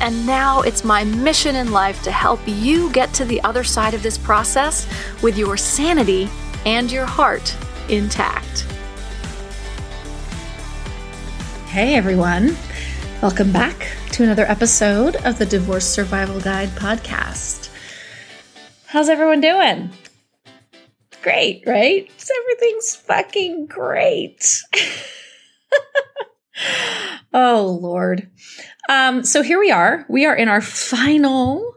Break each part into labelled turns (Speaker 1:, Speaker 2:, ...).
Speaker 1: and now it's my mission in life to help you get to the other side of this process with your sanity and your heart intact.
Speaker 2: Hey everyone, welcome back to another episode of the Divorce Survival Guide podcast. How's everyone doing? Great, right? Everything's fucking great. oh, Lord. Um, so here we are. We are in our final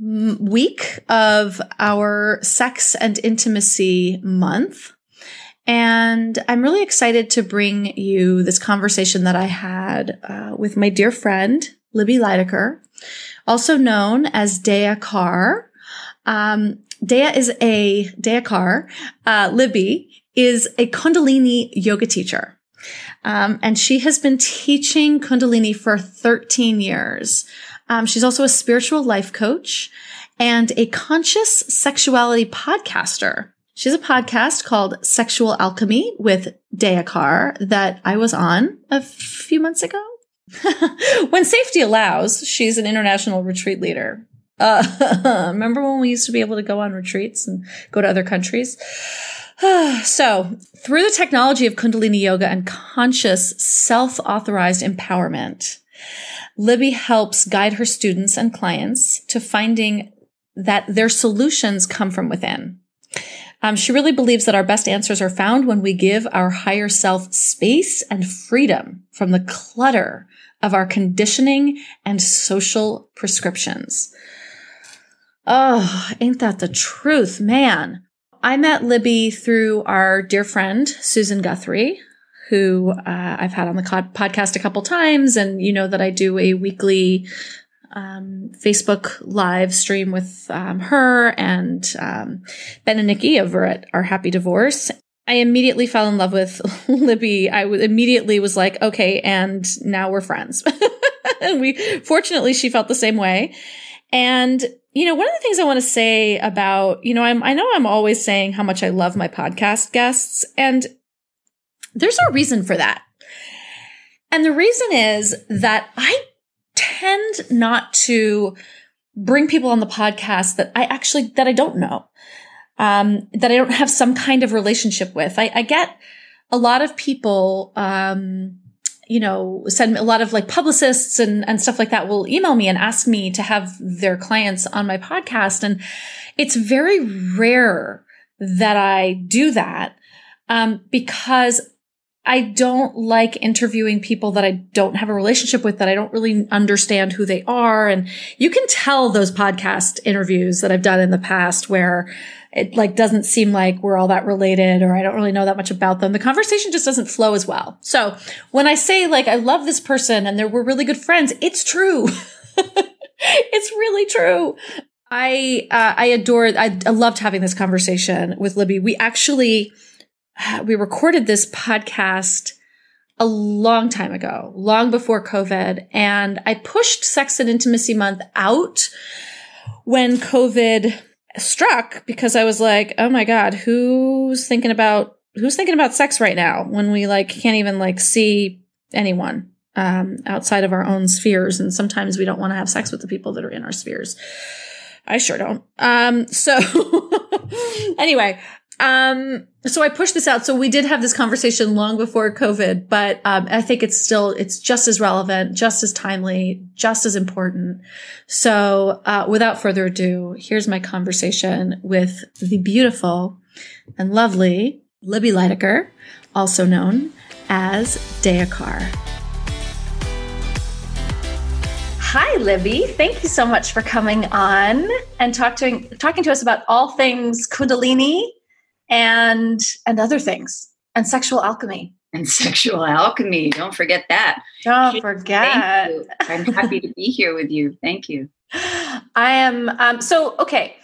Speaker 2: week of our sex and intimacy month. And I'm really excited to bring you this conversation that I had uh, with my dear friend, Libby Lydecker, also known as Dya Kaur. Um, Dya is a, Dya Kaur, uh, Libby is a Kundalini yoga teacher. Um, and she has been teaching Kundalini for 13 years. Um, she's also a spiritual life coach and a conscious sexuality podcaster. She has a podcast called Sexual Alchemy with Kaur that I was on a few months ago. when safety allows, she's an international retreat leader. Uh, remember when we used to be able to go on retreats and go to other countries? so, through the technology of Kundalini Yoga and conscious self authorized empowerment, Libby helps guide her students and clients to finding that their solutions come from within. Um, she really believes that our best answers are found when we give our higher self space and freedom from the clutter of our conditioning and social prescriptions. Oh, ain't that the truth, man? I met Libby through our dear friend, Susan Guthrie, who uh, I've had on the podcast a couple times. And you know that I do a weekly um, Facebook live stream with um, her and um, Ben and Nikki over at Our Happy Divorce. I immediately fell in love with Libby. I w- immediately was like, okay, and now we're friends. and we, fortunately, she felt the same way. And you know, one of the things I want to say about, you know, I'm, I know I'm always saying how much I love my podcast guests and there's a reason for that. And the reason is that I tend not to bring people on the podcast that I actually, that I don't know, um, that I don't have some kind of relationship with. I, I get a lot of people, um, you know, send a lot of like publicists and, and stuff like that will email me and ask me to have their clients on my podcast. And it's very rare that I do that, um, because I don't like interviewing people that I don't have a relationship with, that I don't really understand who they are. And you can tell those podcast interviews that I've done in the past where it like doesn't seem like we're all that related or I don't really know that much about them. The conversation just doesn't flow as well. So when I say like, I love this person and they we're really good friends, it's true. it's really true. I, uh, I adored, I, I loved having this conversation with Libby. We actually, we recorded this podcast a long time ago, long before COVID. And I pushed Sex and Intimacy Month out when COVID struck because I was like, oh my God, who's thinking about, who's thinking about sex right now when we like can't even like see anyone, um, outside of our own spheres. And sometimes we don't want to have sex with the people that are in our spheres. I sure don't. Um, so anyway, um, so I pushed this out. So we did have this conversation long before COVID, but um, I think it's still it's just as relevant, just as timely, just as important. So uh, without further ado, here's my conversation with the beautiful and lovely Libby Lydecker, also known as Kaur. Hi, Libby. Thank you so much for coming on and talk to, talking to us about all things Kundalini and and other things and sexual alchemy.
Speaker 3: and sexual alchemy. Don't forget that.
Speaker 2: Don't forget.
Speaker 3: I'm happy to be here with you. Thank you.
Speaker 2: I am. Um, so, okay.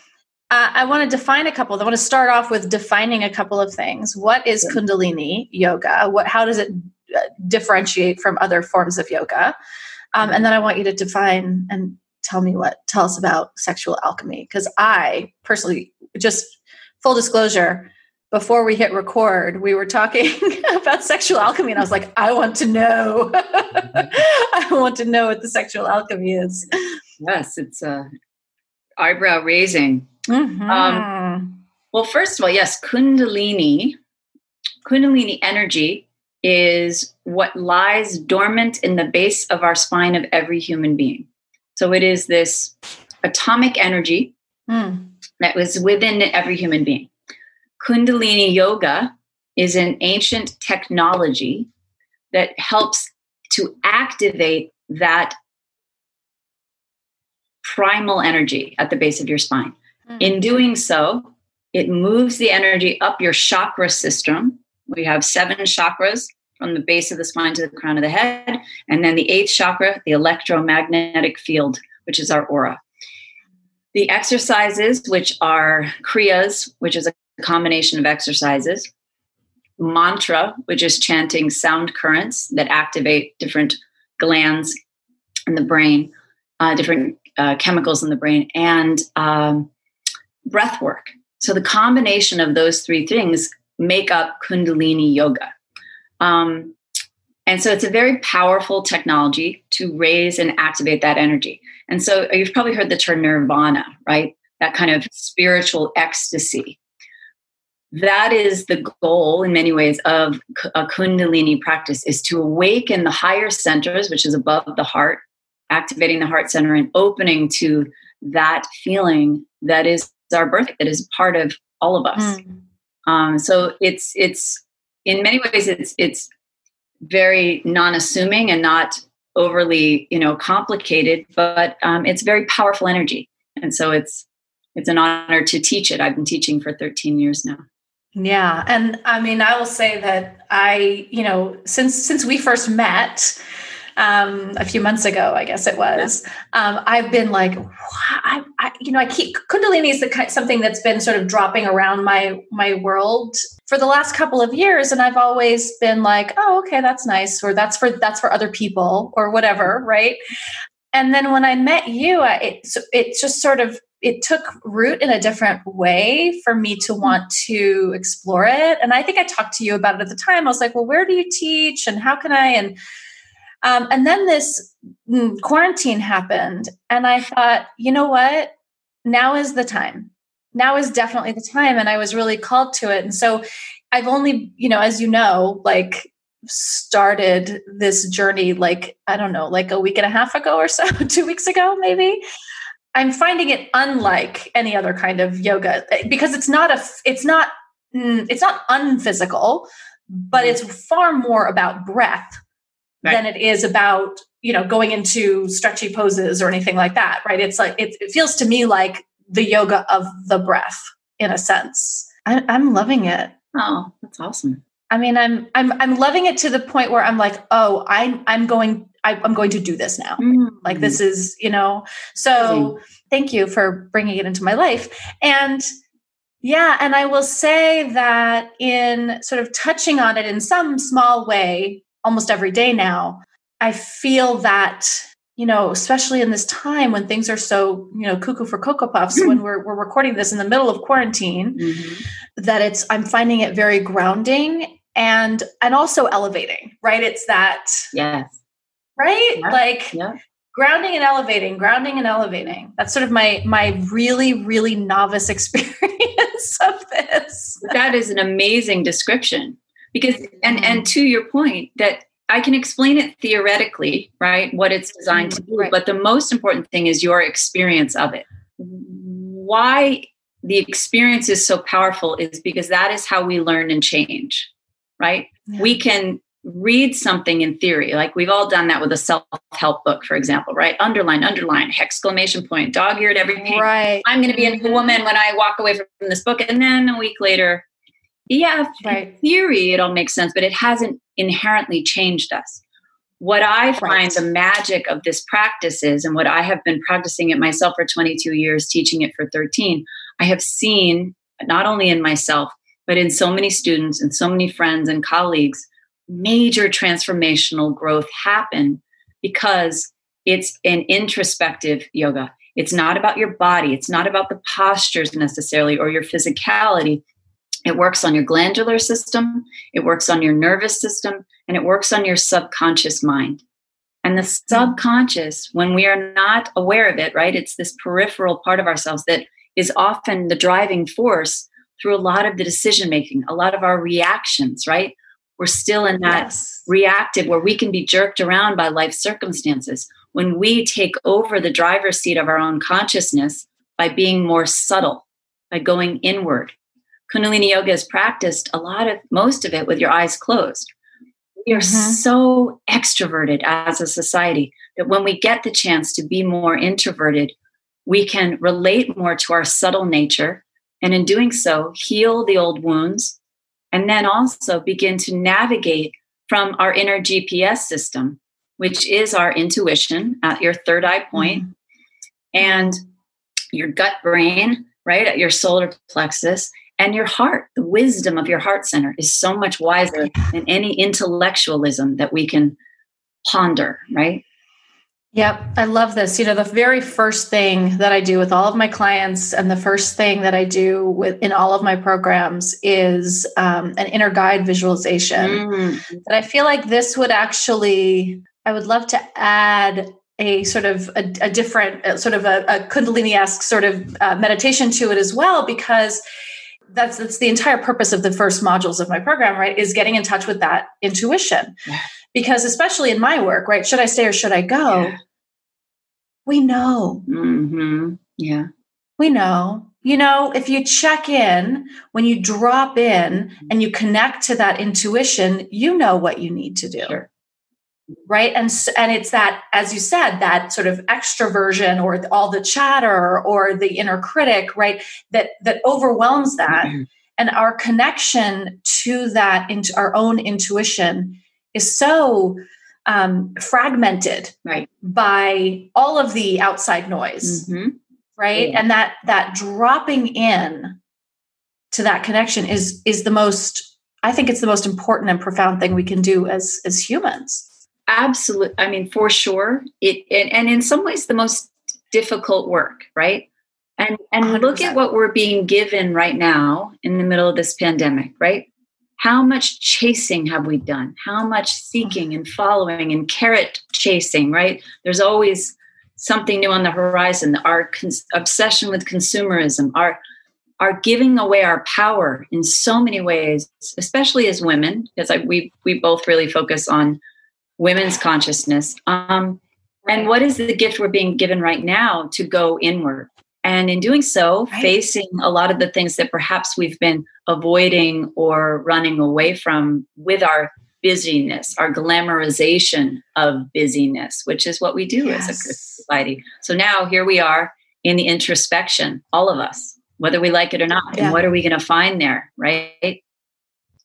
Speaker 2: Uh, I want to define a couple. I want to start off with defining a couple of things. What is Kundalini yoga? What? How does it uh, differentiate from other forms of yoga? Um, and then I want you to define and tell me what. Tell us about sexual alchemy because I personally, just full disclosure, before we hit record, we were talking about sexual alchemy, and I was like, I want to know. I want to know what the sexual alchemy is.
Speaker 3: Yes, it's uh, eyebrow raising. Mm-hmm. Um, well, first of all, yes, Kundalini, Kundalini energy is what lies dormant in the base of our spine of every human being. So it is this atomic energy mm. That was within every human being. Kundalini Yoga is an ancient technology that helps to activate that primal energy at the base of your spine. Mm-hmm. In doing so, it moves the energy up your chakra system. We have seven chakras from the base of the spine to the crown of the head. And then the eighth chakra, the electromagnetic field, which is our aura. The exercises, which are kriyas, which is a combination of exercises, mantra, which is chanting sound currents that activate different glands in the brain, uh, different uh, chemicals in the brain, and um, breath work. So the combination of those three things make up Kundalini Yoga. Um, and so it's a very powerful technology to raise and activate that energy. And so you've probably heard the term nirvana, right? That kind of spiritual ecstasy that is the goal in many ways of a kundalini practice is to awaken the higher centers which is above the heart activating the heart center and opening to that feeling that is our birth that is part of all of us mm. um, so it's it's in many ways it's it's very non-assuming and not overly you know complicated but um, it's very powerful energy. And so it's it's an honor to teach it. I've been teaching for 13 years now.
Speaker 2: Yeah, and I mean, I will say that I, you know, since since we first met um, a few months ago, I guess it was, um, I've been like, I, I, you know, I keep Kundalini is the, kind something that's been sort of dropping around my my world for the last couple of years, and I've always been like, oh, okay, that's nice, or that's for that's for other people, or whatever, right? And then when I met you, it it just sort of it took root in a different way for me to hmm. want to explore it. And I think I talked to you about it at the time. I was like, well, where do you teach and how can I? And um, and then this mm, quarantine happened, and I thought, you know what? Now is the time. Now is definitely the time. And I was really called to it. And so I've only, you know, as you know, like started this journey like i don't know like a week and a half ago or so two weeks ago maybe I'm finding it unlike any other kind of yoga eh, because it's not a it's not mm, it's not unphysical, but it's far more about breath right. than it is about you know going into stretchy poses or anything like that. Right? It's like it, it feels to me like the yoga of the breath in a sense. I, I'm loving it.
Speaker 3: Oh, that's awesome.
Speaker 2: I mean, I'm I'm I'm loving it to the point where I'm like, oh, I'm I'm going I, am going to do this now. Mm-hmm. Like this is, you know. So thank you for bringing it into my life. And yeah, and I will say that in sort of touching on it in some small way, almost every day now, I feel that you know, especially in this time when things are so, you know, cuckoo for Cocoa Puffs, mm-hmm. when we're, we're recording this in the middle of quarantine, mm-hmm. that it's, I'm finding it very grounding and, and also elevating, right? It's that,
Speaker 3: yes
Speaker 2: right? Yeah. Like yeah. grounding and elevating, grounding and elevating. That's sort of my my really really novice experience of this.
Speaker 3: That is an amazing description because and and mm-hmm. to your point that I can explain it theoretically, right? What it's designed to mm-hmm. do, right. but the most important thing is your experience of it. Why the experience is so powerful is because that is how we learn and change, right? Yeah. We can read something in theory like we've all done that with a self-help book for example right underline underline exclamation point dog-eared every page
Speaker 2: right
Speaker 3: i'm going to be a new mm-hmm. woman when i walk away from this book and then a week later Yeah, right. theory, it all makes sense, but it hasn't inherently changed us. What I find right. the magic of this practice is, and what I have been practicing it myself for 22 years, teaching it for 13, I have seen not only in myself, but in so many students and so many friends and colleagues, major transformational growth happen because it's an introspective yoga. It's not about your body, it's not about the postures necessarily or your physicality. It works on your glandular system, it works on your nervous system, and it works on your subconscious mind. And the hmm. subconscious, when we are not aware of it, right, it's this peripheral part of ourselves that is often the driving force through a lot of the decision making, a lot of our reactions, right? We're still in that yes. reactive where we can be jerked around by life circumstances. When we take over the driver's seat of our own consciousness by being more subtle, by going inward. Kundalini yoga is practiced a lot of most of it with your eyes closed. We are mm-hmm. so extroverted as a society that when we get the chance to be more introverted, we can relate more to our subtle nature. And in doing so, heal the old wounds and then also begin to navigate from our inner GPS system, which is our intuition at your third eye point, mm-hmm. and your gut brain, right, at your solar plexus, and your heart. The wisdom of your heart center is so much wiser than any intellectualism that we can ponder, right?
Speaker 2: Yep, I love this. You know, the very first thing that I do with all of my clients, and the first thing that I do with in all of my programs is um, an inner guide visualization. Mm. And I feel like this would actually, I would love to add a sort of a, a different, a sort of a, a Kundalini-esque sort of uh, meditation to it as well, because that's that's the entire purpose of the first modules of my program, right? Is getting in touch with that intuition. Yeah because especially in my work right should i stay or should i go yeah. we know
Speaker 3: mm-hmm. yeah
Speaker 2: we know you know if you check in when you drop in mm-hmm. and you connect to that intuition you know what you need to do sure. Right and and it's that as you said that sort of extroversion or all the chatter or the inner critic right that that overwhelms that mm-hmm. and our connection to that into our own intuition is so um, fragmented
Speaker 3: right.
Speaker 2: by all of the outside noise mm-hmm. right yeah. and that that dropping in to that connection is is the most i think it's the most important and profound thing we can do as as humans
Speaker 3: absolutely i mean for sure it and, and in some ways the most difficult work right and and 100%. look at what we're being given right now in the middle of this pandemic right how much chasing have we done? How much seeking and following and carrot chasing, right? There's always something new on the horizon. Our cons- obsession with consumerism, our our giving away our power in so many ways, especially as women, because I, we we both really focus on women's consciousness. Um, and what is the gift we're being given right now to go inward? And in doing so, right. facing a lot of the things that perhaps we've been avoiding or running away from with our busyness, our glamorization of busyness, which is what we do yes. as a society. So now here we are in the introspection, all of us, whether we like it or not. Yeah. And what are we going to find there, right?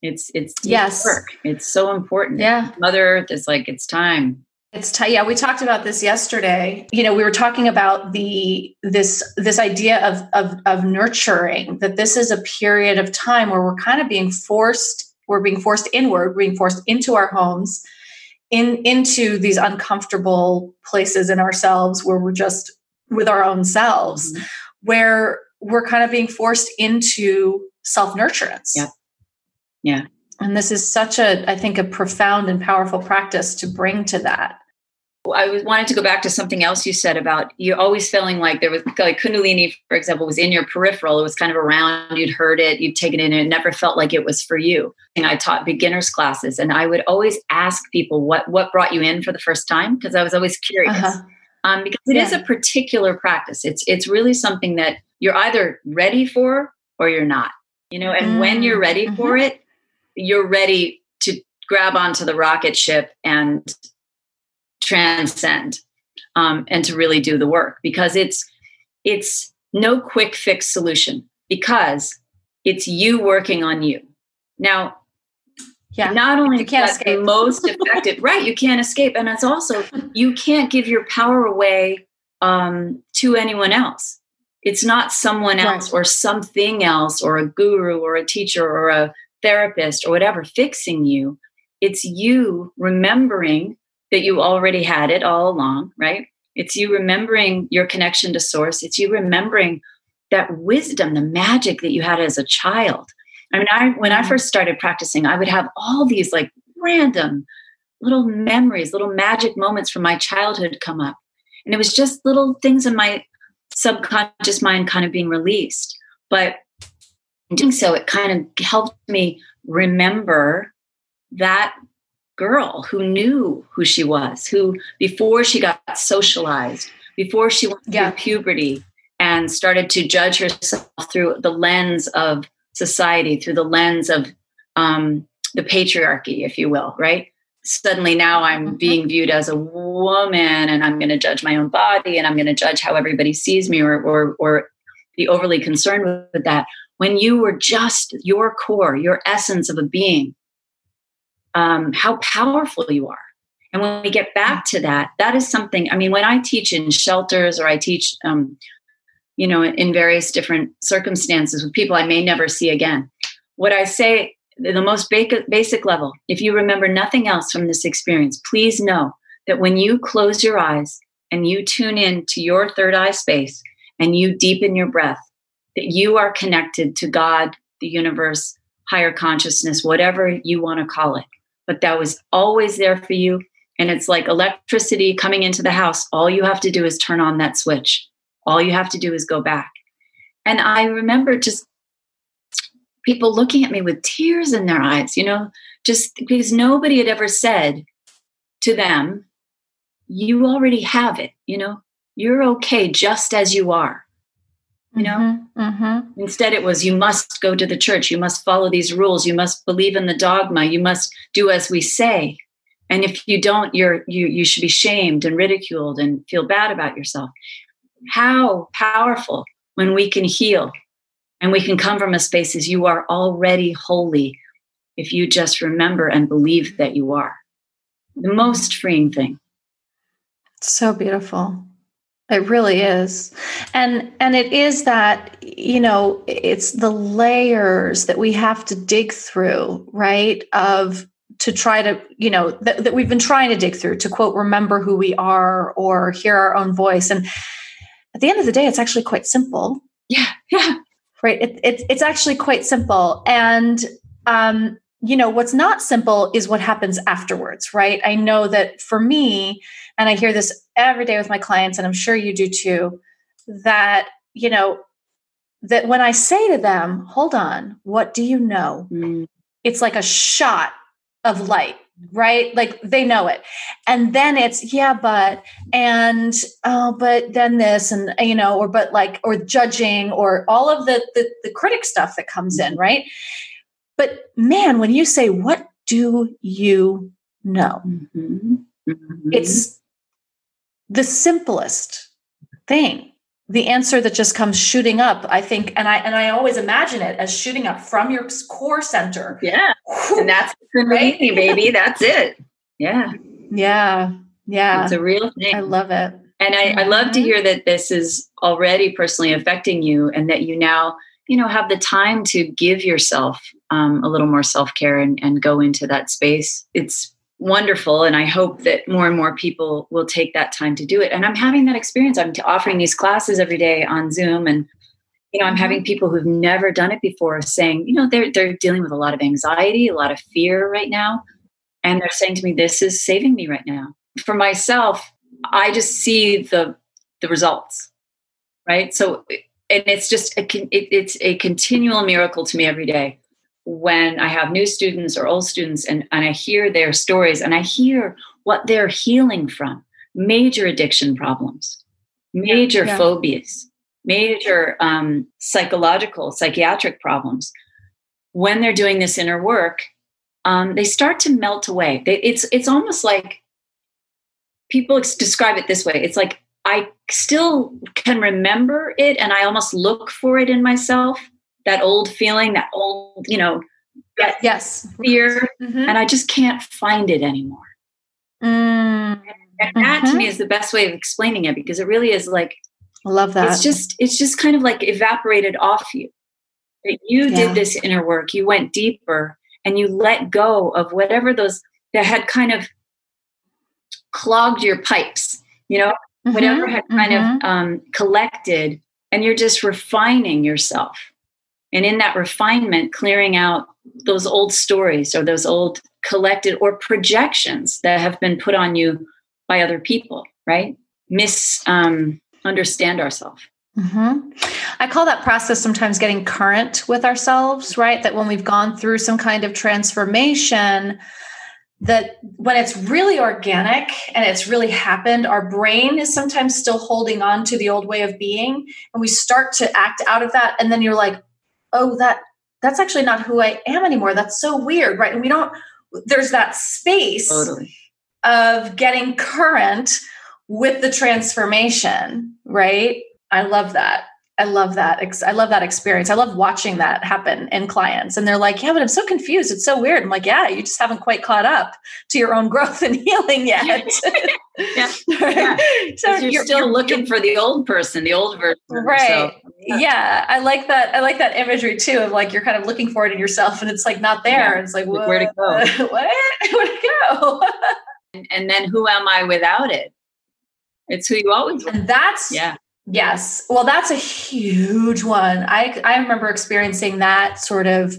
Speaker 3: It's it's
Speaker 2: yes.
Speaker 3: work. It's so important.
Speaker 2: Yeah.
Speaker 3: Mother Earth is like it's time.
Speaker 2: It's t- yeah, we talked about this yesterday. You know, we were talking about the this this idea of of of nurturing that this is a period of time where we're kind of being forced we're being forced inward, being forced into our homes, in into these uncomfortable places in ourselves where we're just with our own selves, mm-hmm. where we're kind of being forced into self nurturance.
Speaker 3: Yeah. Yeah.
Speaker 2: And this is such a, I think, a profound and powerful practice to bring to that.
Speaker 3: I wanted to go back to something else you said about you always feeling like there was like Kundalini, for example, was in your peripheral. It was kind of around, you'd heard it, you'd taken it in, and it never felt like it was for you. And I taught beginners classes, and I would always ask people what what brought you in for the first time because I was always curious. Uh-huh. Um, because it yeah. is a particular practice. It's it's really something that you're either ready for or you're not. You know, and mm when you're ready mm-hmm. for it, you're ready to grab onto the rocket ship and transcend um, and to really do the work because it's it's no quick fix solution because it's you working on you Now,
Speaker 2: yeah.
Speaker 3: Not only
Speaker 2: you can't
Speaker 3: escape. most effective, right? You can't escape, and it's also you can't give your power away um, to anyone else. It's not someone else right. or something else or a guru or a teacher or a therapist or whatever fixing you. It's you remembering that you already had it all along, right? It's you remembering your connection to source. It's you remembering that wisdom, the magic that you had as a child. I mean, I when I mm-hmm. first started practicing, I would have all these like random little memories, little magic moments from my childhood come up. And it was just little things in my subconscious mind kind of being released. But doing so, it kind of helped me remember that girl who knew who she was, who before she got socialized, before she went yeah. through puberty and started to judge herself through the lens of society, through the lens of um, the patriarchy, if you will, right? Suddenly now I'm mm-hmm. being viewed as a woman and I'm going to judge my own body and I'm going to judge how everybody sees me or, or, or be overly concerned with that. When you were just your core, your essence of a being, um, how powerful you are. And when we get back to that, that is something. I mean, when I teach in shelters or I teach, um, you know, in various different circumstances with people I may never see again, what I say, the most basic level, if you remember nothing else from this experience, please know that when you close your eyes and you tune in to your third eye space and you deepen your breath, that you are connected to God, the universe, higher consciousness, whatever you want to call it but that was always there for you. And it's like electricity coming into the house. All you have to do is turn on that switch. All you have to do is go back. And I remember just people looking at me with tears in their eyes, you know, just because nobody had ever said to them, You already have it, you know, you're okay just as you are you know? Mm-hmm, mm-hmm. instead it was you must go to the church. You must follow these rules. You must believe in the dogma. You must do as we say. And if you don't you're you you should be shamed and ridiculed and feel bad about yourself. How powerful when we can heal and we can come from a space as you are already holy if you just remember and believe that you are. The most freeing thing.
Speaker 2: So beautiful it really is. And and it is that, you know, it's the layers that we have to dig through, right? Of to try to, you know, that, that we've been trying to dig through to quote, remember who we are or hear our own voice. And at the end of the day, it's actually quite simple.
Speaker 3: Yeah. Yeah.
Speaker 2: Right. It, it, it's actually quite simple. And um, you know, what's not simple is what happens afterwards, right? I know that for me, and I hear this every day with my clients, and I'm sure you do too, that, you know, that when I say to them, hold on, what do you know? Mm. It's like a shot of light, right? Like they know it. And then it's, yeah, but, and, oh, but then this, and, you know, or, but like, or judging, or all of the, the, the critic stuff that comes in, right? But man, when you say, What do you know? Mm-hmm. Mm-hmm. It's the simplest thing the answer that just comes shooting up i think and i and i always imagine it as shooting up from your core center.
Speaker 3: Yeah. And that's right? baby. That's it. Yeah.
Speaker 2: Yeah. Yeah.
Speaker 3: It's a real thing.
Speaker 2: I love it.
Speaker 3: And I, I love to mm-hmm. hear that this is already personally affecting you and that you now you know have the time to give yourself um, a little more self-care and, and go into that space. It's wonderful and i hope that more and more people will take that time to do it. And i'm having that experience. I'm offering these classes every day on zoom and you know i'm having mm-hmm. people who've never done it before saying you know they're they're dealing with a lot of anxiety a lot of fear right now and they're saying to me this is saving me right now. For myself i just see the the results right? So and it's just a, it, it's a continual miracle to me every day when I have new students or old students and, and I hear their stories and I hear what they're healing from major addiction problems, major yeah. phobias, major um, psychological, psychiatric problems. When they're doing this inner work, um, they start to melt away. They, it's it's almost like people describe it this way. It's like I still can remember it, and I almost look for it in myself, that old feeling, that old, you know, get
Speaker 2: yes
Speaker 3: fear,
Speaker 2: Mhm.
Speaker 3: and I just can't find it anymore.
Speaker 2: Mm,
Speaker 3: And that to me is the best way of explaining it because it really is like
Speaker 2: I love that.
Speaker 3: it's just it's just kind of like evaporated off you. That you
Speaker 2: Yeah.
Speaker 3: did this inner work, you went deeper and you let go of whatever those that had kind of clogged your pipes, you know, whatever
Speaker 2: Mhm,
Speaker 3: had kind of um, collected, and you're just refining yourself. And in that refinement, clearing out those old stories or those old collected or projections that have been put on you by other people, right? Mis um, ourselves.
Speaker 2: hmm I call that process sometimes getting current with ourselves, right? That when we've gone through some kind of transformation, that when it's really organic and it's really happened, our brain is sometimes still holding on to the old way of being. And we start to act out of that. And then you're like, oh, that that's actually not who I am anymore. That's so weird, right? And we don't, there's that space
Speaker 3: Totally.
Speaker 2: of getting current with the transformation, right? I love that. I love that. I love that experience. I love watching that happen in clients. And they're like, yeah, but I'm so confused. It's so weird. I'm like, yeah, you just haven't quite caught up to your own growth and healing yet.
Speaker 3: Yeah.
Speaker 2: Right?
Speaker 3: Yeah.
Speaker 2: So
Speaker 3: 'Cause you're, still looking for the old person, the old version.
Speaker 2: Right.
Speaker 3: yourself.
Speaker 2: yeah. I like that. I like that imagery too of like you're kind of looking for it in yourself and it's like not there.
Speaker 3: Yeah.
Speaker 2: It's like,
Speaker 3: Like, where to go?
Speaker 2: what? Where'd it go?
Speaker 3: And, and then who am I without it? It's who you always were.
Speaker 2: and that's
Speaker 3: Yeah.
Speaker 2: Yes. Well, that's a huge one. I I remember experiencing that sort of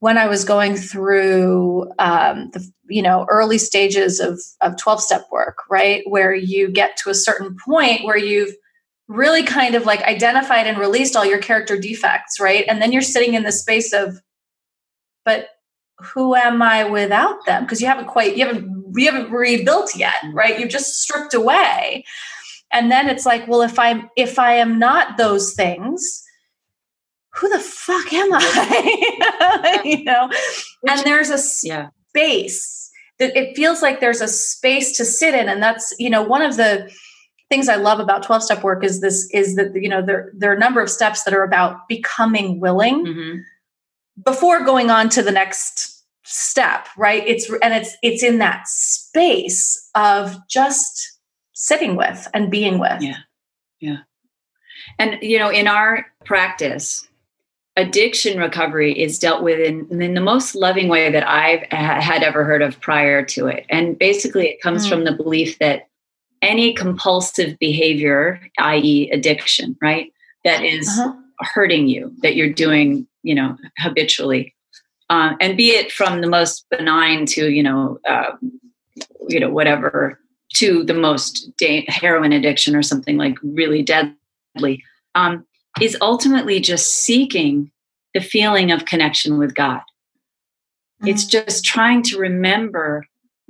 Speaker 2: when I was going through um, the you know early stages of of twelve step work, right, where you get to a certain point where you've really kind of like identified and released all your character defects, right, and then you're sitting in the space of, but who am I without them? Because you haven't quite you haven't you haven't rebuilt yet, right? You've just stripped away and then it's like well if i'm if i am not those things who the fuck am i? You know? And there's a space that it feels like there's a space to sit in. And that's you know one of the things i love about 12 step work is this is that you know there there are a number of steps that are about becoming willing
Speaker 3: hmm
Speaker 2: before going on to the next step right? It's and it's it's in that space of just sitting with and being with
Speaker 3: Yeah. Yeah. And, you know, in our practice, addiction recovery is dealt with in, in the most loving way that I've ha- had ever heard of prior to it. And basically, it comes
Speaker 2: Mm.
Speaker 3: from the belief that any compulsive behavior, i.e., addiction, right, that is
Speaker 2: Uh-huh.
Speaker 3: hurting you, that you're doing, you know, habitually, uh, and be it from the most benign to, you know, uh, you know, whatever, to the most da- heroin addiction or something like really deadly, um, is ultimately just seeking the feeling of connection with God. It's just trying to remember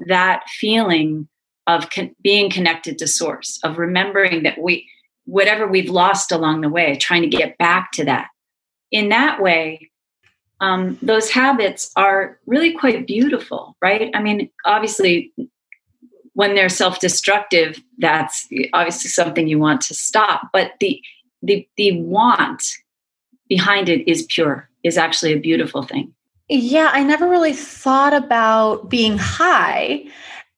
Speaker 3: that feeling of con- being connected to source, of remembering that we, whatever we've lost along the way, trying to get back to that. In that way, um, those habits are really quite beautiful, right? I mean, obviously, when they're self-destructive, that's obviously something you want to stop. But the the the want behind it is pure, is actually a beautiful thing.
Speaker 2: Yeah, I never really thought about being high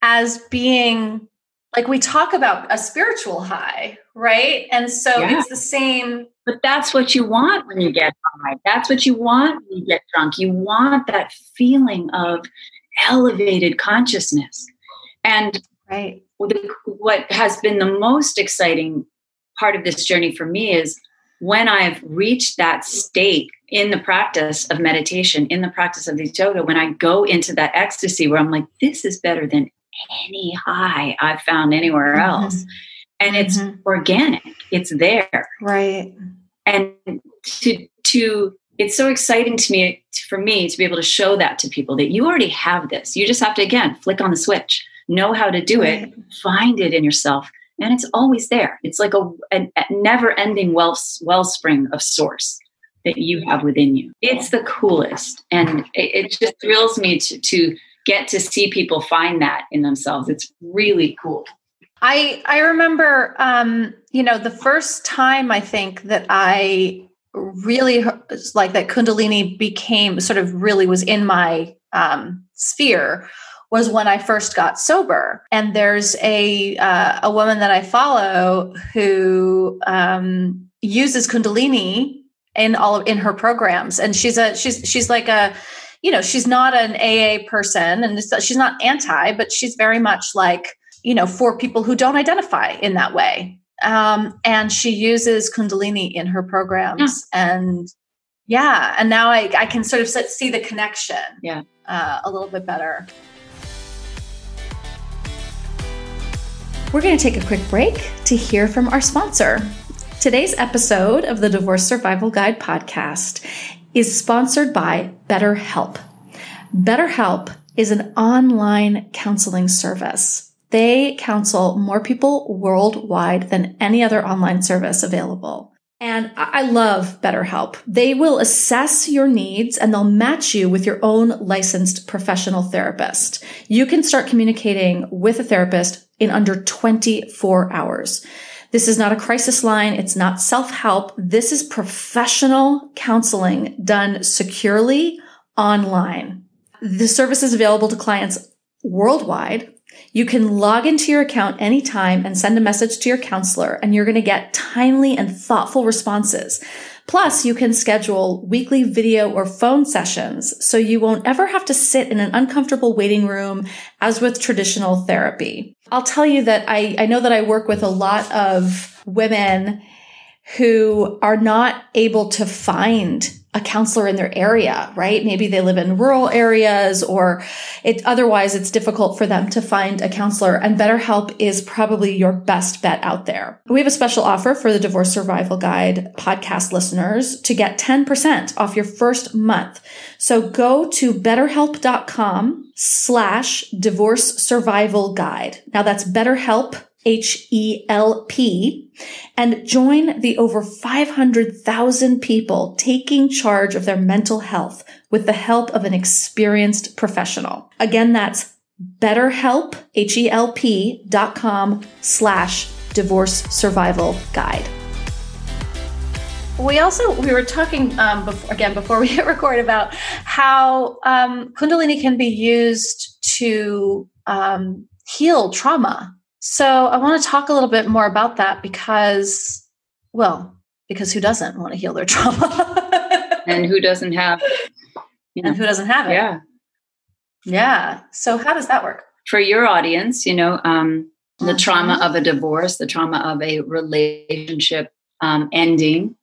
Speaker 2: as being like we talk about a spiritual high, right? And so
Speaker 3: Yeah.
Speaker 2: it's the same.
Speaker 3: But that's what you want when you get high. That's what you want when you get drunk. You want that feeling of elevated consciousness. And
Speaker 2: Right.
Speaker 3: the, what has been the most exciting part of this journey for me is when I've reached that state in the practice of meditation, in the practice of the yoga, when I go into that ecstasy where I'm like, this is better than any high I've found anywhere
Speaker 2: Mhm.
Speaker 3: else. And it's
Speaker 2: Mhm.
Speaker 3: organic, it's there.
Speaker 2: Right.
Speaker 3: And to, to, it's so exciting to me, for me, to be able to show that to people that you already have this. You just have to, again, flick on the switch, know how to do it, find it in yourself and it's always there. It's like a, a, a never ending well, wellspring of source that you have within you. It's the coolest and it, it just thrills me to, to get to see people find that in themselves. It's really cool.
Speaker 2: I I remember um, you know, the first time I think that I
Speaker 1: really like that Kundalini became sort of really was in my um, sphere was when I first got sober. And there's a uh, a woman that I follow who um, uses Kundalini in all of in her programs, and she's a she's she's like a you know she's not an AA person, and she's not anti, but she's very much like you know for people who don't identify in that way. Um, and she uses Kundalini in her programs, yeah. and yeah, and now I I can sort of see the connection.
Speaker 3: Yeah.
Speaker 1: Uh, a little bit better.
Speaker 2: We're going to take a quick break to hear from our sponsor. Today's episode of the Divorce Survival Guide podcast is sponsored by BetterHelp. BetterHelp is an online counseling service. They counsel more people worldwide than any other online service available. And I love BetterHelp. They will assess your needs and they'll match you with your own licensed professional therapist. You can start communicating with a therapist in under 24 hours. This is not a crisis line. It's not self-help. This is professional counseling done securely online. The service is available to clients worldwide you can log into your account anytime and send a message to your counselor, and you're going to get timely and thoughtful responses. Plus, you can schedule weekly video or phone sessions so you won't ever have to sit in an uncomfortable waiting room as with traditional therapy. I'll tell you that I, I know that I work with a lot of women who are not able to find a counselor in their area, right? Maybe they live in rural areas or it otherwise it's difficult for them to find a counselor and BetterHelp is probably your best bet out there. We have a special offer for the Divorce Survival Guide podcast listeners to get 10% off your first month. So go to betterhelp.com slash divorce survival guide. Now that's betterhelp H-E-L-P and join the over 500,000 people taking charge of their mental health with the help of an experienced professional. Again, that's betterhelp, H-E-L-P dot com slash divorce survival guide.
Speaker 1: We also we were talking um, before, again before we hit record about how um, Kundalini can be used to um, heal trauma so I want to talk a little bit more about that because, well, because who doesn't want to heal their trauma?
Speaker 3: and who doesn't have,
Speaker 1: you know, and who doesn't have it?
Speaker 3: Yeah.
Speaker 1: Yeah. So how does that work?
Speaker 3: For your audience, you know, um, the mm-hmm. trauma of a divorce, the trauma of a relationship um, ending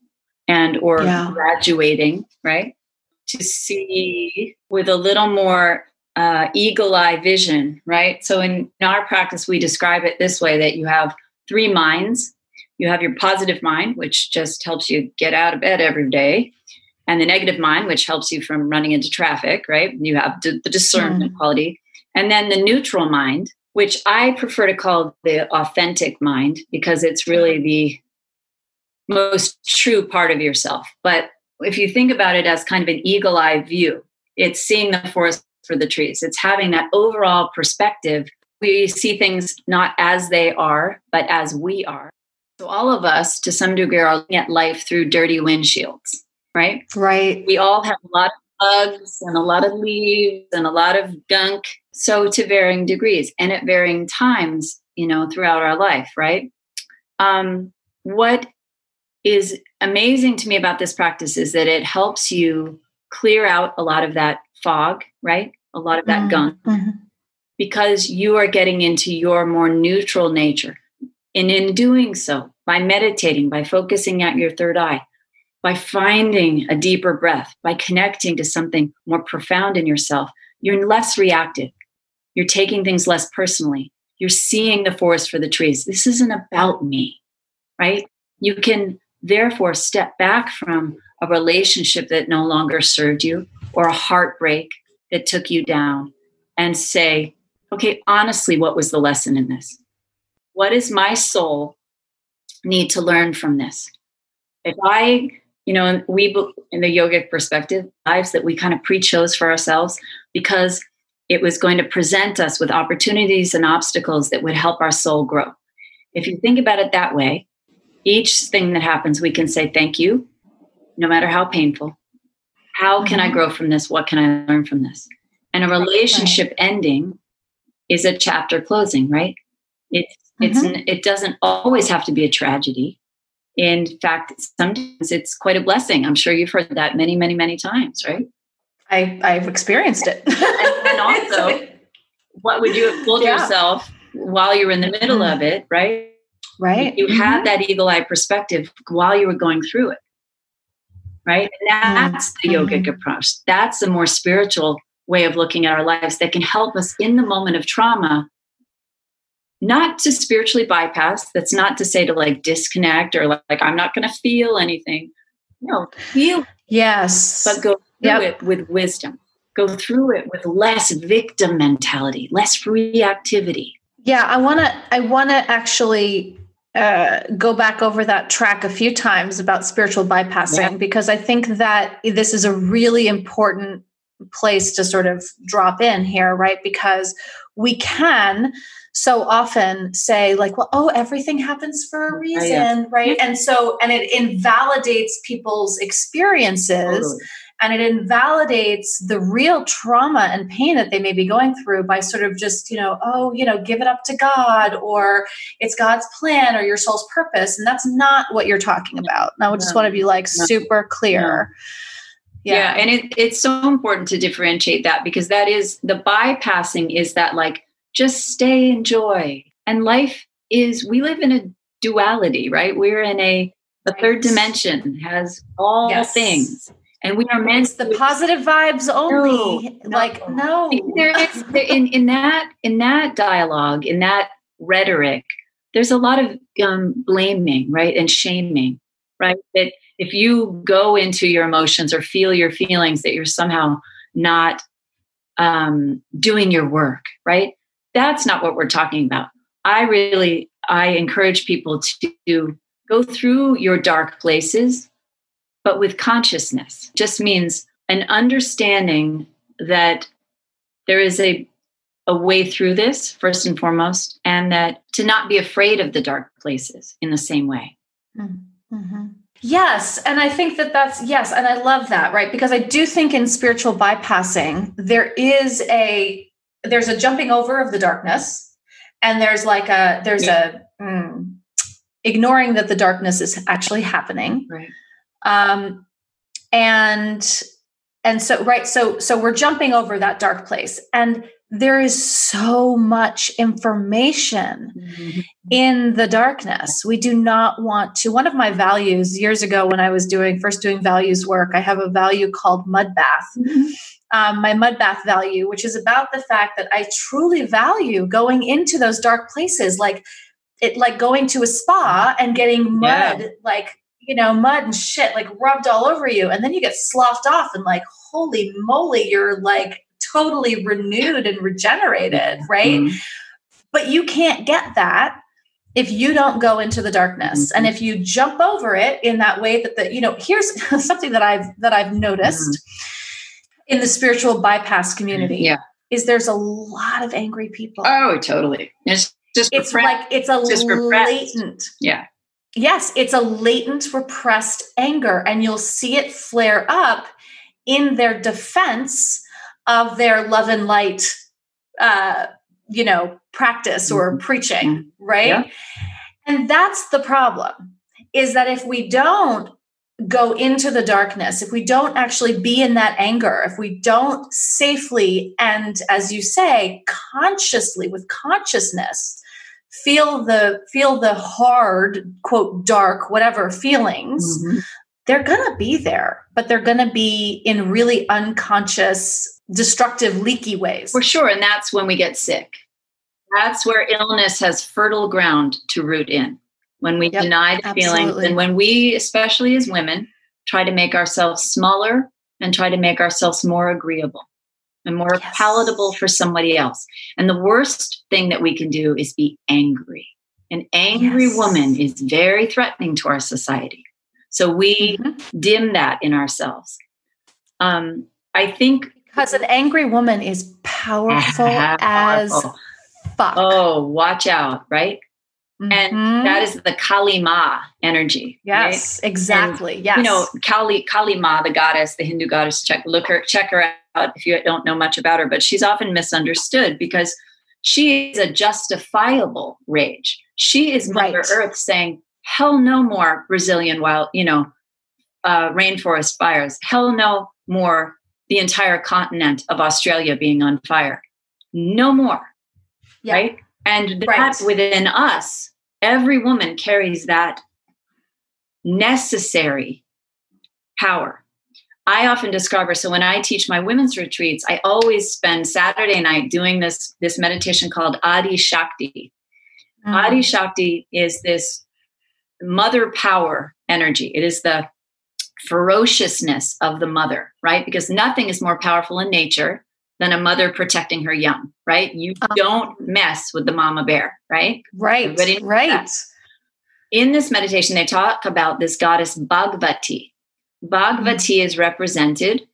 Speaker 3: and or yeah. graduating, right? To see with a little more uh, eagle eye vision, right? So in, in our practice, we describe it this way that you have three minds. You have your positive mind, which just helps you get out of bed every day, and the negative mind, which helps you from running into traffic, right? You have the discernment mm. quality. And then the neutral mind, which I prefer to call the authentic mind because it's really the most true part of yourself. But if you think about it as kind of an eagle eye view, it's seeing the forest for the trees. It's having that overall perspective. We see things not as they are, but as we are. So all of us, to some degree, are looking at life through dirty windshields, right?
Speaker 1: Right.
Speaker 3: We all have a lot of bugs and a lot of leaves and a lot of gunk. So to varying degrees and at varying times, you know, throughout our life, right? Um, what is amazing to me about this practice is that it helps you clear out a lot of that fog, right? A lot of that mm-hmm. gunk mm-hmm. because you are getting into your more neutral nature. And in doing so, by meditating, by focusing at your third eye, by finding a deeper breath, by connecting to something more profound in yourself, you're less reactive. You're taking things less personally. You're seeing the forest for the trees. This isn't about me, right? You can therefore step back from a relationship that no longer served you or a heartbreak that took you down and say, okay, honestly, what was the lesson in this? What does my soul need to learn from this? If I, you know, we in the yogic perspective, lives that we kind of pre-chose for ourselves because it was going to present us with opportunities and obstacles that would help our soul grow. If you think about it that way, each thing that happens, we can say thank you no matter how painful. How can I
Speaker 2: Mhm.
Speaker 3: grow from this? What can I learn from this? And a relationship ending is a chapter closing, right? It's it's it doesn't always have to be a tragedy. In fact, sometimes it's quite a blessing. I'm sure you've heard that many, many, many times, right?
Speaker 2: I, I've experienced it.
Speaker 3: and also, What would you have told
Speaker 2: Yeah.
Speaker 3: yourself while you were in the middle
Speaker 2: Mhm.
Speaker 3: of it, right?
Speaker 2: right.
Speaker 3: You
Speaker 2: Mhm.
Speaker 3: had that eagle eye perspective while you were going through it, right? And that's the yogic
Speaker 2: Mhm.
Speaker 3: approach. That's a more spiritual way of looking at our lives that can help us in the moment of trauma not to spiritually bypass that's not to say to like disconnect or like, like i'm not going to feel anything no feel
Speaker 2: Yes.
Speaker 3: but go through
Speaker 2: Yep.
Speaker 3: it with wisdom go through it with less victim mentality less reactivity
Speaker 2: Yeah, I want to. I want to actually uh, go back over that track a few times about spiritual bypassing
Speaker 3: Yeah.
Speaker 2: because I think that this is a really important place to sort of drop in here, right? Because we can so often say like, "Well, oh, everything happens for a reason,"
Speaker 3: yeah.
Speaker 2: right? And so, and it invalidates people's experiences
Speaker 3: Totally.
Speaker 2: And it invalidates the real trauma and pain that they may be going through by sort of just you know oh you know give it up to god or it's god's plan or your soul's purpose. And that's not what you're talking about. And i just
Speaker 3: No.
Speaker 2: want to be like super clear.
Speaker 3: Yeah, and it, it's so important to differentiate that because that is the bypassing is that like just stay in joy. And life is we live in a duality right? We're in a the third dimension has all
Speaker 2: Yes.
Speaker 3: things and we are meant
Speaker 2: the positive vibes only.
Speaker 3: No,
Speaker 2: like no.
Speaker 3: There is in in that in that dialogue in that rhetoric there's a lot of um, blaming right and shaming right? That if you go into your emotions or feel your feelings that you're somehow not um, doing your work right? That's not what we're talking about. I really i encourage people to go through your dark places but with consciousness just means an understanding that there is a a way through this first and foremost and that to not be afraid of the dark places in the same way
Speaker 2: Mhm. Yes. And I think that that's, yes. And I love that, right? Because I do think in spiritual bypassing, there is a, there's a jumping over of the darkness and there's like a, there's a, mm, ignoring that the darkness is actually happening.
Speaker 3: right
Speaker 2: Um, and, and so, right. So, so we're jumping over that dark place and there is so much information in the darkness. We do not want to. One of my values years ago, when I was doing first doing values work, I have a value called mud bath. Um, my mud bath value, which is about the fact that I truly value going into those dark places, like it, like going to a spa and getting mud, like you know, mud and shit, like rubbed all over you, and then you get sloughed off, and like, holy moly, you're like totally renewed and regenerated, right?
Speaker 3: Mhm.
Speaker 2: but you can't get that if you don't go into the darkness
Speaker 3: Mhm.
Speaker 2: and if you jump over it in that way that the you know here's something that i've that i've noticed in the spiritual bypass community
Speaker 3: yeah
Speaker 2: is there's a lot of angry people
Speaker 3: oh totally it's just
Speaker 2: it's
Speaker 3: repressed.
Speaker 2: like it's a
Speaker 3: repressed.
Speaker 2: latent
Speaker 3: yeah
Speaker 2: yes it's a latent repressed anger and you'll see it flare up in their defense of their love and light uh you know practice or
Speaker 3: Mhm.
Speaker 2: preaching right
Speaker 3: Yeah.
Speaker 2: and that's the problem is that if we don't go into the darkness if we don't actually be in that anger if we don't safely and as you say consciously with consciousness feel the feel the hard quote dark whatever feelings
Speaker 3: Mhm.
Speaker 2: they're gonna be there but they're gonna be in really unconscious destructive leaky ways.
Speaker 3: For sure and that's when we get sick. That's where illness has fertile ground to root in. When we
Speaker 2: Yep,
Speaker 3: deny the feelings and when we especially as women try to make ourselves smaller and try to make ourselves more agreeable and more
Speaker 2: Yes.
Speaker 3: palatable for somebody else and the worst thing that we can do is be angry an angry
Speaker 2: Yes.
Speaker 3: woman is very threatening to our society so we
Speaker 2: Mhm.
Speaker 3: dim that in ourselves um, i think
Speaker 2: because an angry woman is powerful as fuck
Speaker 3: oh watch out right Mm-hmm. And that is the Kali Ma energy.
Speaker 2: Yes, right? exactly. And, yes.
Speaker 3: You know, Kali Kali Ma, the goddess, the Hindu goddess. Check look her check her out if you don't know much about her, but she's often misunderstood because she is a justifiable rage. She is Mother right. Earth saying, "Hell no more Brazilian wild, you know, uh, rainforest fires. Hell no more the entire continent of Australia being on fire. No more." Yeah. Right? And that right. within us, every woman carries that necessary power. I often discover so when I teach my women's retreats, I always spend Saturday night doing this this meditation called Adi Shakti. Mm-hmm. Adi Shakti is this mother power energy. It is the ferociousness of the mother, right? Because nothing is more powerful in nature than a mother protecting her young, right? You uh-huh. don't mess with the mama bear, right?
Speaker 2: Right. Right. That.
Speaker 3: In this meditation, they talk about this goddess Bhagavati. Bhagavati is represented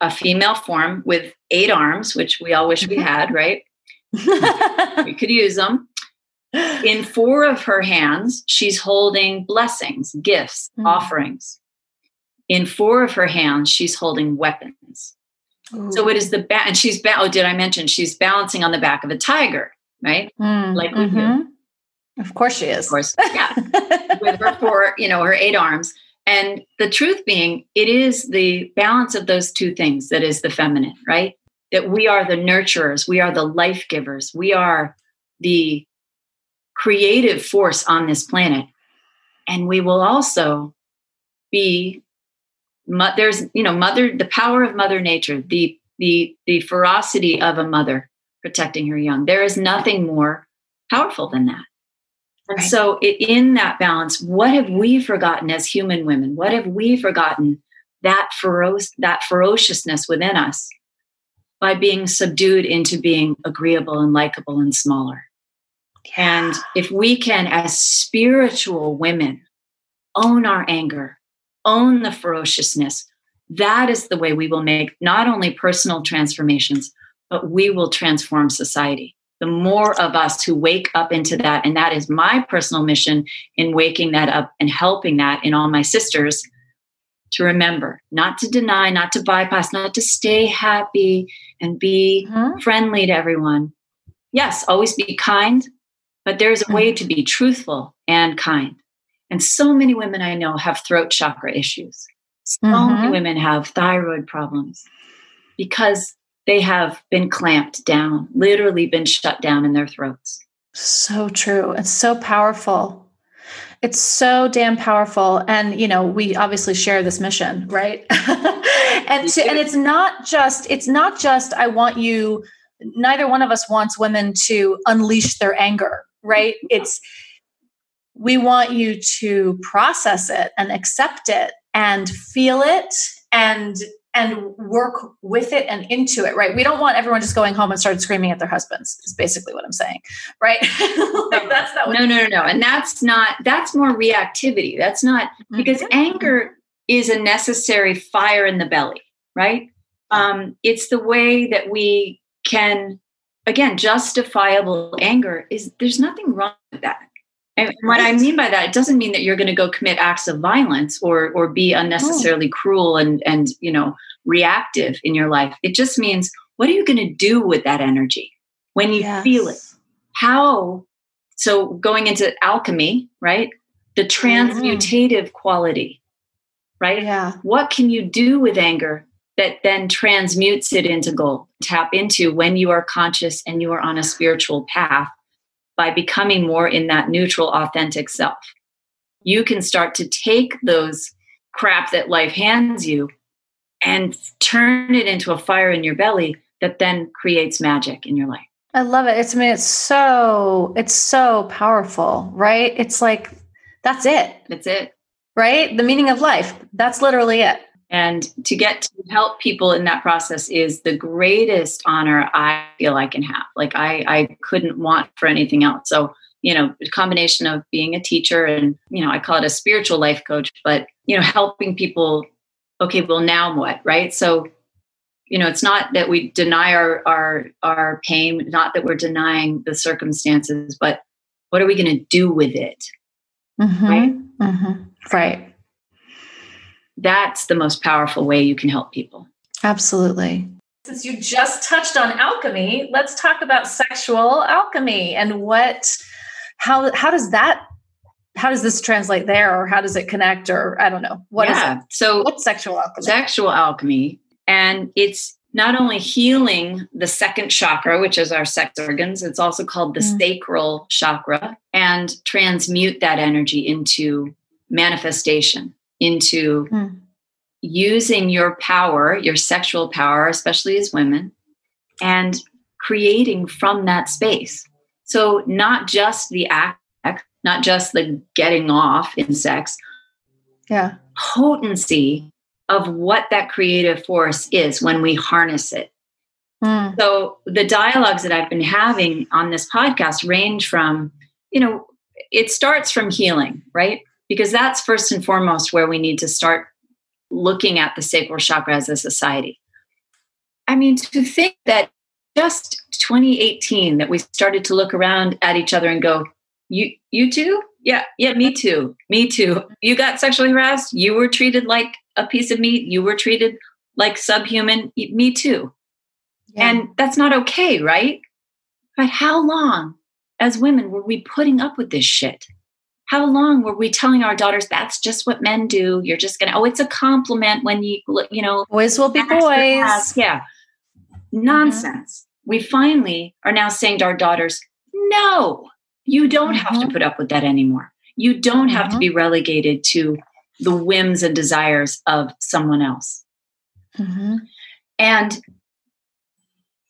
Speaker 3: a female form with eight arms, which we all wish we had, right? we could use them. In four of her hands, she's holding blessings, gifts, mm-hmm. offerings. In four of her hands, she's holding weapons. Ooh. So it is the back, and she's ba- oh, did I mention she's balancing on the back of a tiger, right?
Speaker 2: Mm, like we mm-hmm. Of course she is.
Speaker 3: Of course, yeah. With her four, you know, her eight arms. And the truth being, it is the balance of those two things that is the feminine, right? That we are the nurturers, we are the life givers, we are the creative force on this planet. And we will also be there's you know mother the power of mother nature the the the ferocity of a mother protecting her young there is nothing more powerful than that and right. so it, in that balance what have we forgotten as human women what have we forgotten that feroc that ferociousness within us by being subdued into being agreeable and likable and smaller yeah. and if we can as spiritual women own our anger own the ferociousness. That is the way we will make not only personal transformations, but we will transform society. The more of us who wake up into that, and that is my personal mission in waking that up and helping that in all my sisters to remember, not to deny, not to bypass, not to stay happy and be mm-hmm. friendly to everyone. Yes, always be kind, but there's a way to be truthful and kind. And so many women I know have throat chakra issues. So mm-hmm. many women have thyroid problems because they have been clamped down, literally been shut down in their throats.
Speaker 2: So true. It's so powerful. It's so damn powerful. And, you know, we obviously share this mission, right? and, to, and it's not just, it's not just, I want you, neither one of us wants women to unleash their anger, right? It's, we want you to process it and accept it and feel it and and work with it and into it right? We don't want everyone just going home and started screaming at their husbands is basically what i'm saying right?
Speaker 3: Like that's not no no no no. And that's not that's more reactivity. That's not because mm-hmm. anger is a necessary fire in the belly right? Um, it's the way that we can again justifiable anger is there's nothing wrong with that and what I mean by that, it doesn't mean that you're going to go commit acts of violence or or be unnecessarily oh. cruel and and you know reactive in your life. It just means what are you going to do with that energy when you yes. feel it? How? So going into alchemy, right? The transmutative mm-hmm. quality, right?
Speaker 2: Yeah.
Speaker 3: What can you do with anger that then transmutes it into gold? Tap into when you are conscious and you are on a spiritual path by becoming more in that neutral, authentic self. You can start to take those crap that life hands you and turn it into a fire in your belly that then creates magic in your life.
Speaker 2: I love it. It's I mean it's so it's so powerful, right? It's like that's it.
Speaker 3: That's it.
Speaker 2: Right? The meaning of life. That's literally it.
Speaker 3: And to get to help people in that process is the greatest honor I feel I can have. Like I, I couldn't want for anything else. So, you know, a combination of being a teacher and, you know, I call it a spiritual life coach, but, you know, helping people, okay, well, now what? Right. So, you know, it's not that we deny our our our pain, not that we're denying the circumstances, but What are we going to do with it?
Speaker 4: Mm-hmm. Right. Mm-hmm. Right.
Speaker 3: That's the most powerful way you can help people.
Speaker 4: Absolutely.
Speaker 2: Since you just touched on alchemy, let's talk about sexual alchemy and what how how does that how does this translate there or how does it connect or I don't know. What yeah. is it?
Speaker 3: So
Speaker 2: what's sexual alchemy?
Speaker 3: Sexual alchemy and it's not only healing the second chakra, which is our sex organs, it's also called the mm. sacral chakra, and transmute that energy into manifestation, into mm. using your power, your sexual power, especially as women, and creating from that space. So, not just the act, not just the getting off in sex.
Speaker 4: Yeah.
Speaker 3: Potency of what that creative force is when we harness it. Mm. So the dialogues that I've been having on this podcast range from, you know, it starts from healing, right? Because that's first and foremost where we need to start looking at the sacral chakra as a society. I mean, to think that just 2018 that we started to look around at each other and go, you you too? Yeah, yeah, me too. Me too. You got sexually harassed, you were treated like a piece of meat, you were treated like subhuman, me too. Yeah. And that's not okay, right? But how long as women were we putting up with this shit? How long were we telling our daughters that's just what men do? You're just gonna oh, it's a compliment when you you know
Speaker 4: boys will be boys.
Speaker 3: Yeah, nonsense. Mm-hmm. We finally are now saying to our daughters, no, you don't mm-hmm. have to mm-hmm. put up with that anymore. You don't have mm-hmm. to be relegated to the whims and desires of someone else. Mm-hmm. And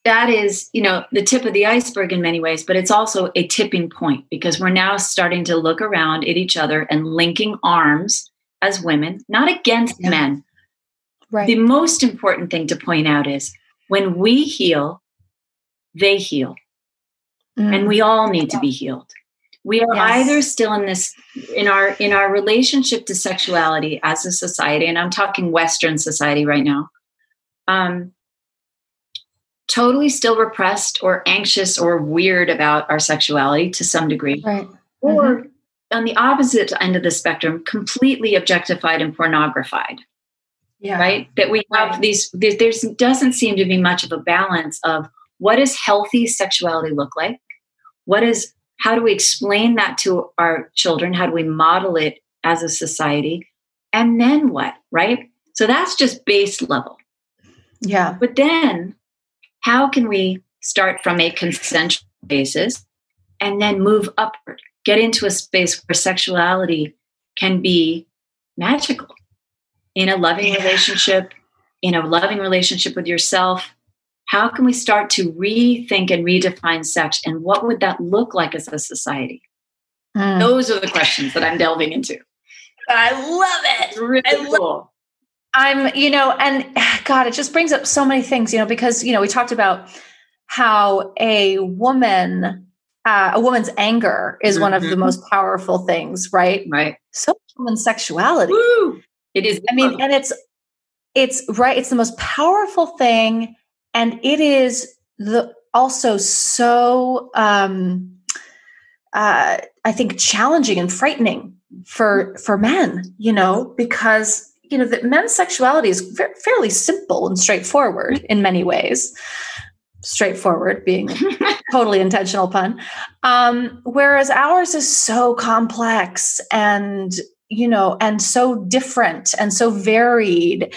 Speaker 3: that is, you know, the tip of the iceberg in many ways, but it's also a tipping point because we're now starting to look around at each other and linking arms as women, not against yeah. men. Right. The most important thing to point out is when we heal, they heal. Mm. And we all need to be healed we are yes. either still in this in our in our relationship to sexuality as a society and i'm talking western society right now um totally still repressed or anxious or weird about our sexuality to some degree
Speaker 4: right
Speaker 3: or mm-hmm. on the opposite end of the spectrum completely objectified and pornographied yeah. right that we have right. these there doesn't seem to be much of a balance of what does healthy sexuality look like what is how do we explain that to our children? How do we model it as a society? And then what, right? So that's just base level.
Speaker 4: Yeah.
Speaker 3: But then how can we start from a consensual basis and then move upward, get into a space where sexuality can be magical in a loving yeah. relationship, in a loving relationship with yourself, how can we start to rethink and redefine sex and what would that look like as a society? Mm. those are the questions that i'm delving into.
Speaker 2: I love it. Really I cool i'm you know and god it just brings up so many things you know because you know we talked about how a woman uh, a woman's anger is mm-hmm. one of the mm-hmm. most powerful things right
Speaker 3: right
Speaker 2: so woman's sexuality
Speaker 3: Woo! it is
Speaker 2: i mean and it's it's right it's the most powerful thing and it is the also so um, uh, I think challenging and frightening for for men, you know, because you know that men's sexuality is fairly simple and straightforward in many ways. Straightforward being totally intentional pun, um, whereas ours is so complex and you know and so different and so varied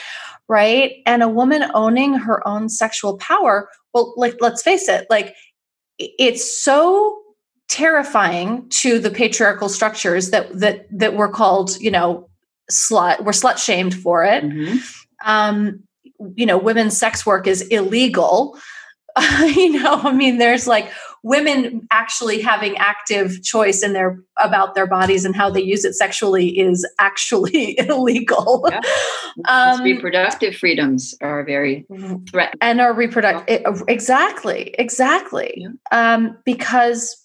Speaker 2: right? And a woman owning her own sexual power, well, like, let's face it, like, it's so terrifying to the patriarchal structures that that that we're called you know slut we're slut shamed for it mm-hmm. um you know women's sex work is illegal you know i mean there's like women actually having active choice in their about their bodies and how they use it sexually is actually illegal. Yeah.
Speaker 3: Um, reproductive freedoms are very mm-hmm. threatened,
Speaker 2: and are reproductive exactly, exactly, yeah. um, because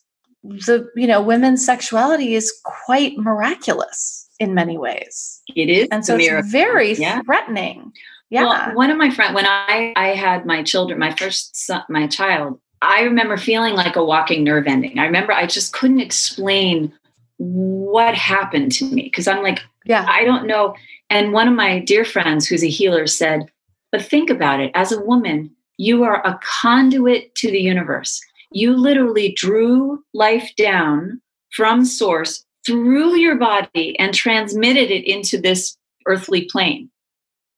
Speaker 2: the you know women's sexuality is quite miraculous in many ways.
Speaker 3: It is,
Speaker 2: and so it's very yeah. threatening. Yeah.
Speaker 3: Well, one of my friends, when I I had my children, my first son, my child, I remember feeling like a walking nerve ending. I remember I just couldn't explain what happened to me because I'm like,
Speaker 2: yeah,
Speaker 3: I don't know. And one of my dear friends who's a healer said, but think about it as a woman, you are a conduit to the universe. You literally drew life down from source through your body and transmitted it into this earthly plane.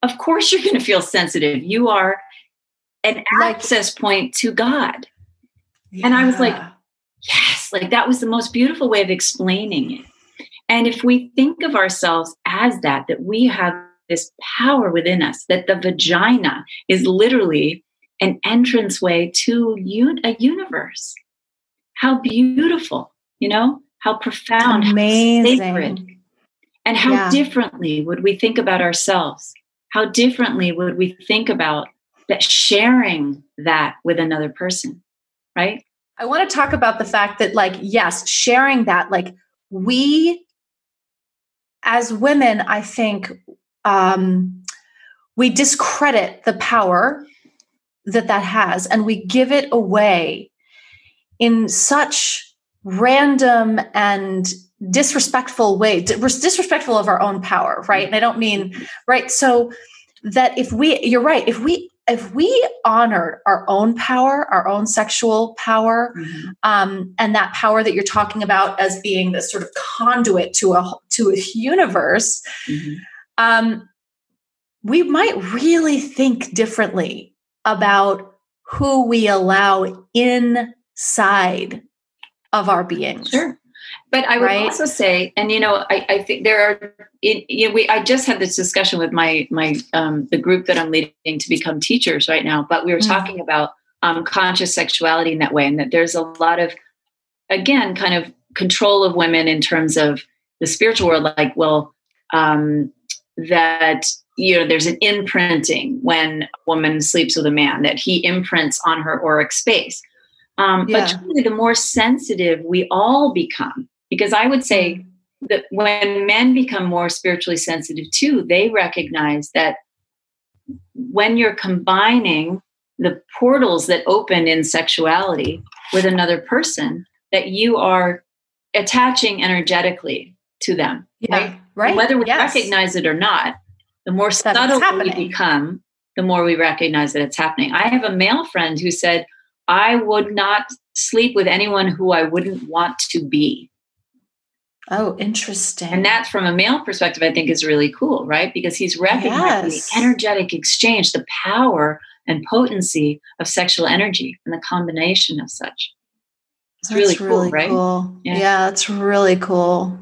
Speaker 3: Of course, you're going to feel sensitive. You are an access point to God. Yeah. And I was like, yes, like that was the most beautiful way of explaining it. And if we think of ourselves as that, that we have this power within us, that the vagina is literally an entranceway to un- a universe. How beautiful, you know, how profound,
Speaker 2: Amazing.
Speaker 3: how sacred. And how yeah. differently would we think about ourselves? How differently would we think about that sharing that with another person, right?
Speaker 2: I want to talk about the fact that, like, yes, sharing that, like, we as women, I think um, we discredit the power that that has and we give it away in such random and disrespectful way disrespectful of our own power right and i don't mean right so that if we you're right if we if we honored our own power our own sexual power mm-hmm. um, and that power that you're talking about as being this sort of conduit to a to a universe mm-hmm. um, we might really think differently about who we allow inside of our being.
Speaker 3: Sure. But I would right? also say, and you know, I, I think there are, it, you know, we, I just had this discussion with my, my, um, the group that I'm leading to become teachers right now, but we were mm. talking about um, conscious sexuality in that way. And that there's a lot of, again, kind of control of women in terms of the spiritual world, like, well, um, that you know there's an imprinting when a woman sleeps with a man that he imprints on her auric space um, yeah. but truly the more sensitive we all become because i would say mm-hmm. that when men become more spiritually sensitive too they recognize that when you're combining the portals that open in sexuality with another person that you are attaching energetically to them
Speaker 2: yeah, right right
Speaker 3: whether we yes. recognize it or not the more that subtle we become, the more we recognize that it's happening. I have a male friend who said, I would not sleep with anyone who I wouldn't want to be.
Speaker 2: Oh, interesting.
Speaker 3: And that, from a male perspective, I think is really cool, right? Because he's recognizing yes. the energetic exchange, the power and potency of sexual energy and the combination of such. It's that's really cool, really right?
Speaker 2: Cool. Yeah. yeah, that's really cool.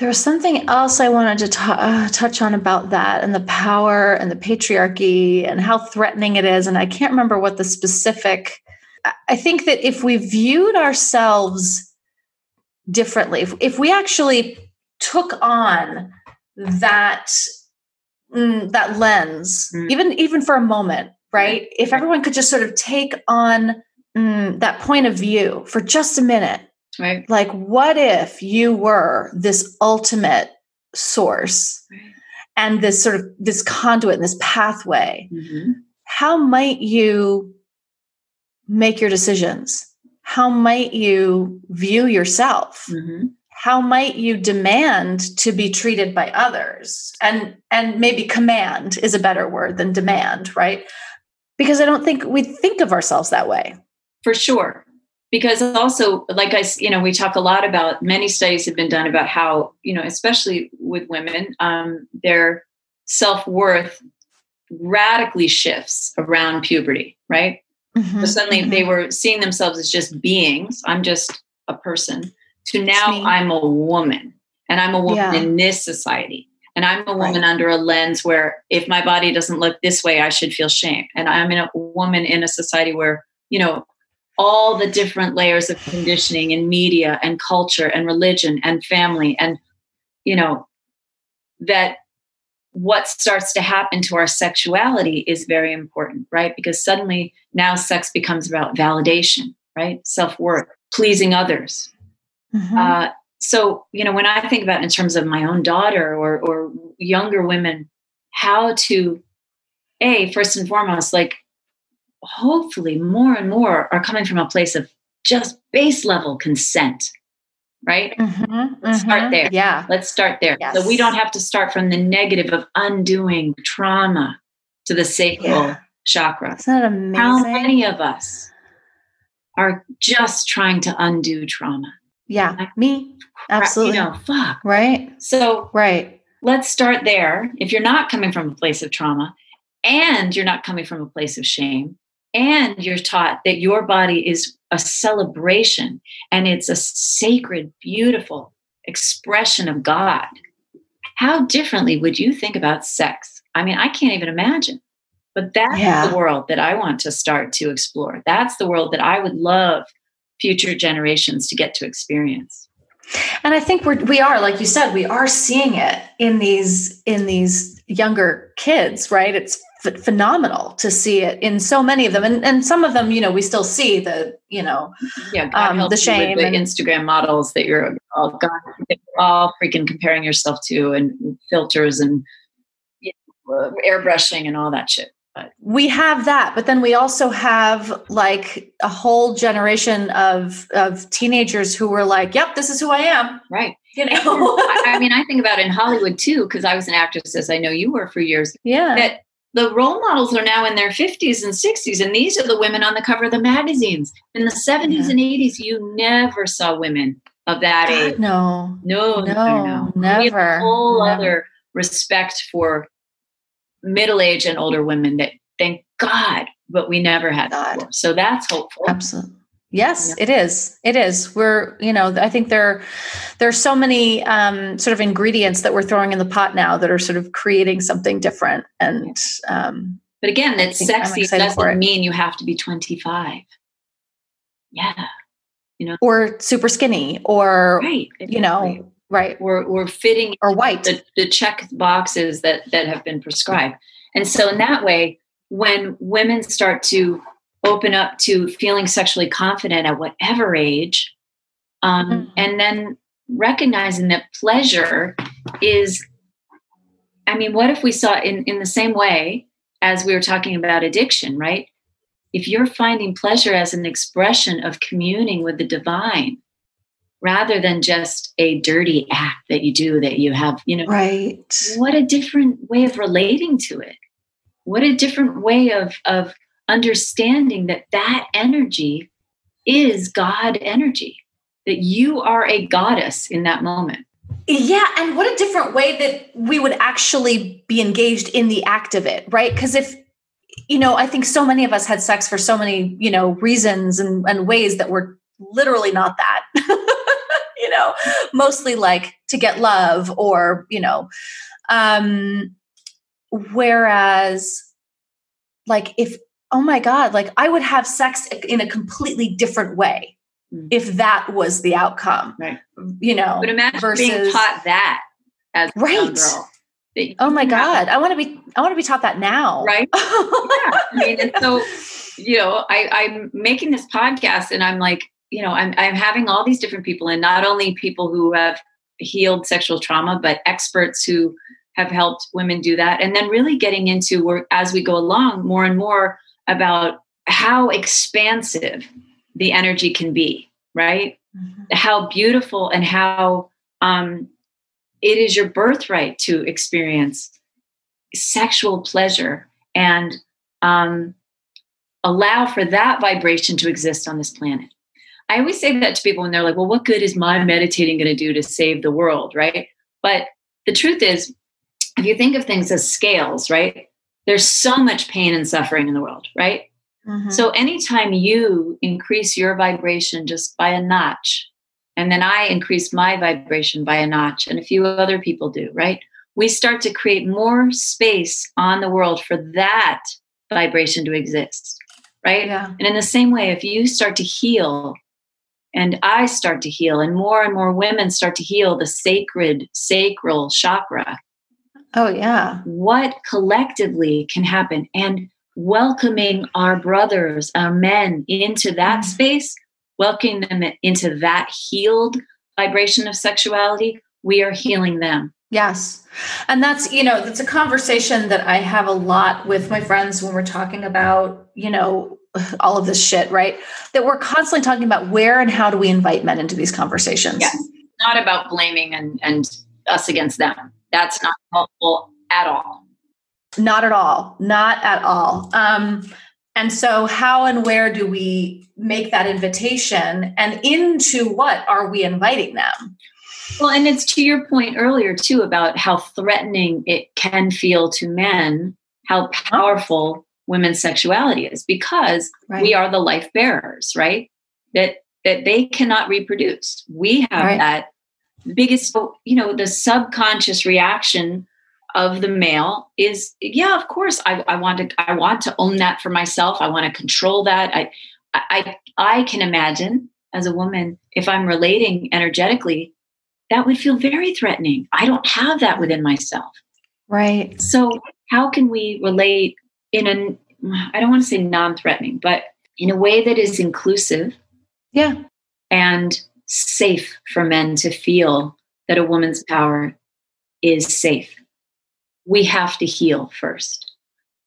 Speaker 2: There was something else I wanted to t- uh, touch on about that and the power and the patriarchy and how threatening it is. And I can't remember what the specific. I think that if we viewed ourselves differently, if, if we actually took on that mm, that lens, mm. even even for a moment, right? If everyone could just sort of take on mm, that point of view for just a minute
Speaker 3: Right.
Speaker 2: Like, what if you were this ultimate source right. and this sort of this conduit and this pathway? Mm-hmm. How might you make your decisions? How might you view yourself? Mm-hmm. How might you demand to be treated by others? And and maybe command is a better word than demand, right? Because I don't think we think of ourselves that way.
Speaker 3: For sure because also like i you know we talk a lot about many studies have been done about how you know especially with women um, their self-worth radically shifts around puberty right mm-hmm, so suddenly mm-hmm. they were seeing themselves as just beings i'm just a person to now i'm a woman and i'm a woman yeah. in this society and i'm a woman right. under a lens where if my body doesn't look this way i should feel shame and i'm in a woman in a society where you know all the different layers of conditioning and media and culture and religion and family and you know that what starts to happen to our sexuality is very important right? Because suddenly now sex becomes about validation right? Self-worth pleasing others. Mm-hmm. uh, so you know when i think about in terms of my own daughter or or younger women how to a first and foremost like hopefully more and more are coming from a place of just base level consent right
Speaker 2: Mhm,
Speaker 3: Let's start
Speaker 2: mhm.
Speaker 3: there.
Speaker 2: Yeah.
Speaker 3: let's start there so we don't have to start from the negative of undoing trauma to the sacral
Speaker 2: Yeah.
Speaker 3: chakra
Speaker 2: Isn't that amazing?
Speaker 3: how many of us are just trying to undo trauma
Speaker 2: Yeah. Like,
Speaker 3: me.
Speaker 2: Absolutely.
Speaker 3: you know fuck
Speaker 2: Right.
Speaker 3: so
Speaker 2: Right.
Speaker 3: let's start there. If you're not coming from a place of trauma and you're not coming from a place of shame, and you're taught that your body is a celebration and it's a sacred, beautiful expression of God, how differently would you think about sex? I mean, I can't even imagine. But that's
Speaker 2: Yeah.
Speaker 3: the world that I want to start to explore. That's the world that I would love future generations to get to experience.
Speaker 2: And I think we're we are like you said we are seeing it in these in these younger kids, right? It's ph- phenomenal to see it in so many of them, and and some of them, you know, we still see the you know
Speaker 3: yeah,
Speaker 2: um, the shame
Speaker 3: with
Speaker 2: and-
Speaker 3: the Instagram models that you're all God, all freaking comparing yourself to, and filters and you know, uh, airbrushing and all that shit.
Speaker 2: we have that, but then we also have like a whole generation of of teenagers who were like, "Yep, this is who I am,"
Speaker 3: Right.
Speaker 2: you know.
Speaker 3: I, mean, I think about it in Hollywood too, because I was an actress, as I know you were for years.
Speaker 2: yeah,
Speaker 3: That the role models are now in their 50s and 60s, and these are the women on the cover of the magazines. In the 70s
Speaker 2: Yeah.
Speaker 3: and 80s, you never saw women of that age.
Speaker 2: No,
Speaker 3: No, no, no,
Speaker 2: no, never,
Speaker 3: a whole
Speaker 2: never.
Speaker 3: other respect for middle-aged and older women that thank God, but we never had
Speaker 2: God.
Speaker 3: before. So that's hopeful.
Speaker 2: Absolutely. Yes, it is. It is. We're, you know, I think there there are so many um, sort of ingredients that we're throwing in the pot now that are sort of creating something different. And um,
Speaker 3: But again,
Speaker 2: it's
Speaker 3: sexy
Speaker 2: for
Speaker 3: doesn't
Speaker 2: it.
Speaker 3: mean you have to be 25. Yeah, You know,
Speaker 2: or super skinny, or
Speaker 3: right.
Speaker 2: you know, right,
Speaker 3: we're we're fitting
Speaker 2: or white.
Speaker 3: the, the check boxes that that have been prescribed and so in that way when women start to open up to feeling sexually confident at whatever age um,
Speaker 2: Mhm.
Speaker 3: and then recognizing that pleasure is i mean what if we saw in in the same way as we were talking about addiction right if you're finding pleasure as an expression of communing with the divine rather than just a dirty act that you do that you have you know
Speaker 2: Right.
Speaker 3: what a different way of relating to it what a different way of of understanding that that energy is god energy that you are a goddess in that moment
Speaker 2: Yeah, and what a different way that we would actually be engaged in the act of it, right? Because if you know, I think so many of us had sex for so many, you know, reasons and, and ways that were literally not that. you know, mostly like to get love or, you know, um whereas like if oh my god, like I would have sex in a completely different way
Speaker 3: Mm.
Speaker 2: if that was the outcome.
Speaker 3: Right.
Speaker 2: You know,
Speaker 3: but imagine being
Speaker 2: versus-
Speaker 3: taught that as a
Speaker 2: Right.
Speaker 3: girl
Speaker 2: Oh my
Speaker 3: you have-
Speaker 2: God. I want to be I want to be taught that now.
Speaker 3: right yeah i mean and so you know I, i'm making this podcast and i'm like you know I'm, I'm having all these different people and not only people who have healed sexual trauma but experts who have helped women do that and then really getting into work as we go along more and more about how expansive the energy can be right
Speaker 2: Mhm.
Speaker 3: how beautiful and how um, it is your birthright to experience sexual pleasure and um, allow for that vibration to exist on this planet. I always say that to people when they're like, well, what good is my meditating going to do to save the world? Right. But the truth is, if you think of things as scales, right, there's so much pain and suffering in the world, right?
Speaker 2: Mhm.
Speaker 3: So anytime you increase your vibration just by a notch, and then I increase my vibration by a notch, and a few other people do, right? We start to create more space on the world for that vibration to exist, right?
Speaker 2: yeah.
Speaker 3: And in the same way, if you start to heal, and I start to heal, and more and more women start to heal the sacred sacral chakra,
Speaker 2: Oh yeah.
Speaker 3: what collectively can happen and welcoming our brothers our men into that
Speaker 2: Mm.
Speaker 3: space welcoming them into that healed vibration of sexuality we are healing them
Speaker 2: Yes. And that's, you know, that's a conversation that I have a lot with my friends when we're talking about, you know, all of this shit, right? That we're constantly talking about where and how do we invite men into these conversations.
Speaker 3: Yes. Not about blaming and, and us against them. That's not helpful at all.
Speaker 2: Not at all. Not at all. Um, and so, how and where do we make that invitation? And into what are we inviting them?
Speaker 3: Well, and it's to your point earlier, too, about how threatening it can feel to men, how powerful women's sexuality is, because right. we are the life bearers, right? That that they cannot reproduce. We have right. that biggest, you know, the subconscious reaction of the male is yeah of course I, I want to i want to own that for myself. I want to control that. I, I i can imagine as a woman if i'm relating energetically that would feel very threatening. I don't have that within myself.
Speaker 2: Right.
Speaker 3: So how can we relate in an i don't want to say non-threatening but in a way that is inclusive
Speaker 2: yeah.
Speaker 3: and safe for men to feel that a woman's power is safe we have to heal first.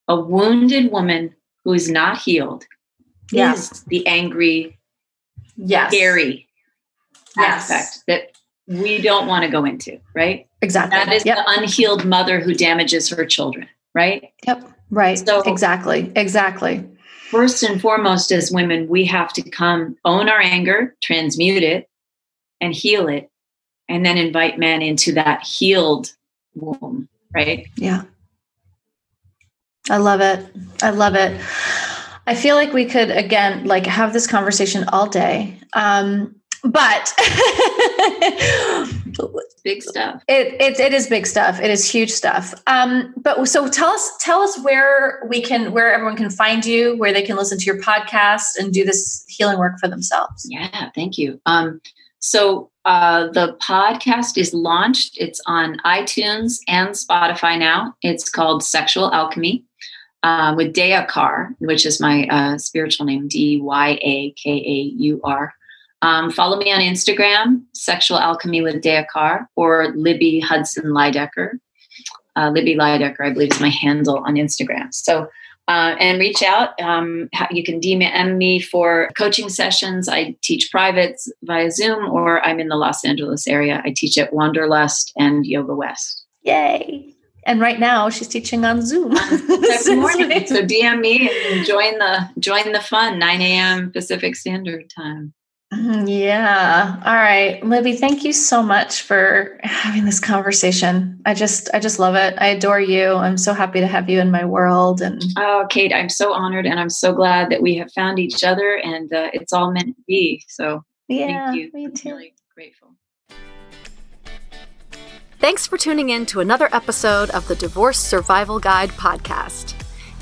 Speaker 3: A wounded woman who is not healed yeah. is the angry,
Speaker 2: yes.
Speaker 3: scary yes. aspect that we don't want to go into, right?
Speaker 2: Exactly.
Speaker 3: That is yep. the unhealed mother who damages her children, right?
Speaker 2: Yep. Right. So exactly. Exactly.
Speaker 3: First and foremost, as women, we have to come own our anger, transmute it, and heal it, and then invite men into that healed womb right?
Speaker 2: Yeah. I love it. I love it. I feel like we could again like have this conversation all day. Um, but
Speaker 3: big stuff.
Speaker 2: It, it it is big stuff. It is huge stuff. Um, but so tell us tell us where we can where everyone can find you, where they can listen to your podcast and do this healing work for themselves.
Speaker 3: Yeah, thank you. Um, so uh, the podcast is launched. It's on iTunes and Spotify now. It's called Sexual Alchemy uh, with Dya Kaur, which is my uh, spiritual name, D Y A K A U R. Um, follow me on Instagram, Sexual Alchemy with Dya Kaur, or Libby Hudson Lydecker. Uh, Libby Lydecker, I believe, is my handle on Instagram. So uh, and reach out. Um, you can DM me for coaching sessions. I teach privates via Zoom, or I'm in the Los Angeles area. I teach at Wanderlust and Yoga West.
Speaker 2: Yay! And right now, she's teaching on Zoom.
Speaker 3: morning. so DM me and join the join the fun. 9 a.m. Pacific Standard Time.
Speaker 2: Mm-hmm, yeah. All right. Libby, thank you so much for having this conversation. I just I just love it. I adore you. I'm so happy to have you in my world and
Speaker 3: Oh, Kate, I'm so honored and I'm so glad that we have found each other and uh, it's all meant to be. So,
Speaker 2: yeah,
Speaker 3: thank you.
Speaker 2: Me too.
Speaker 3: I'm really grateful.
Speaker 1: Thanks for tuning in to another episode of the Divorce Survival Guide podcast.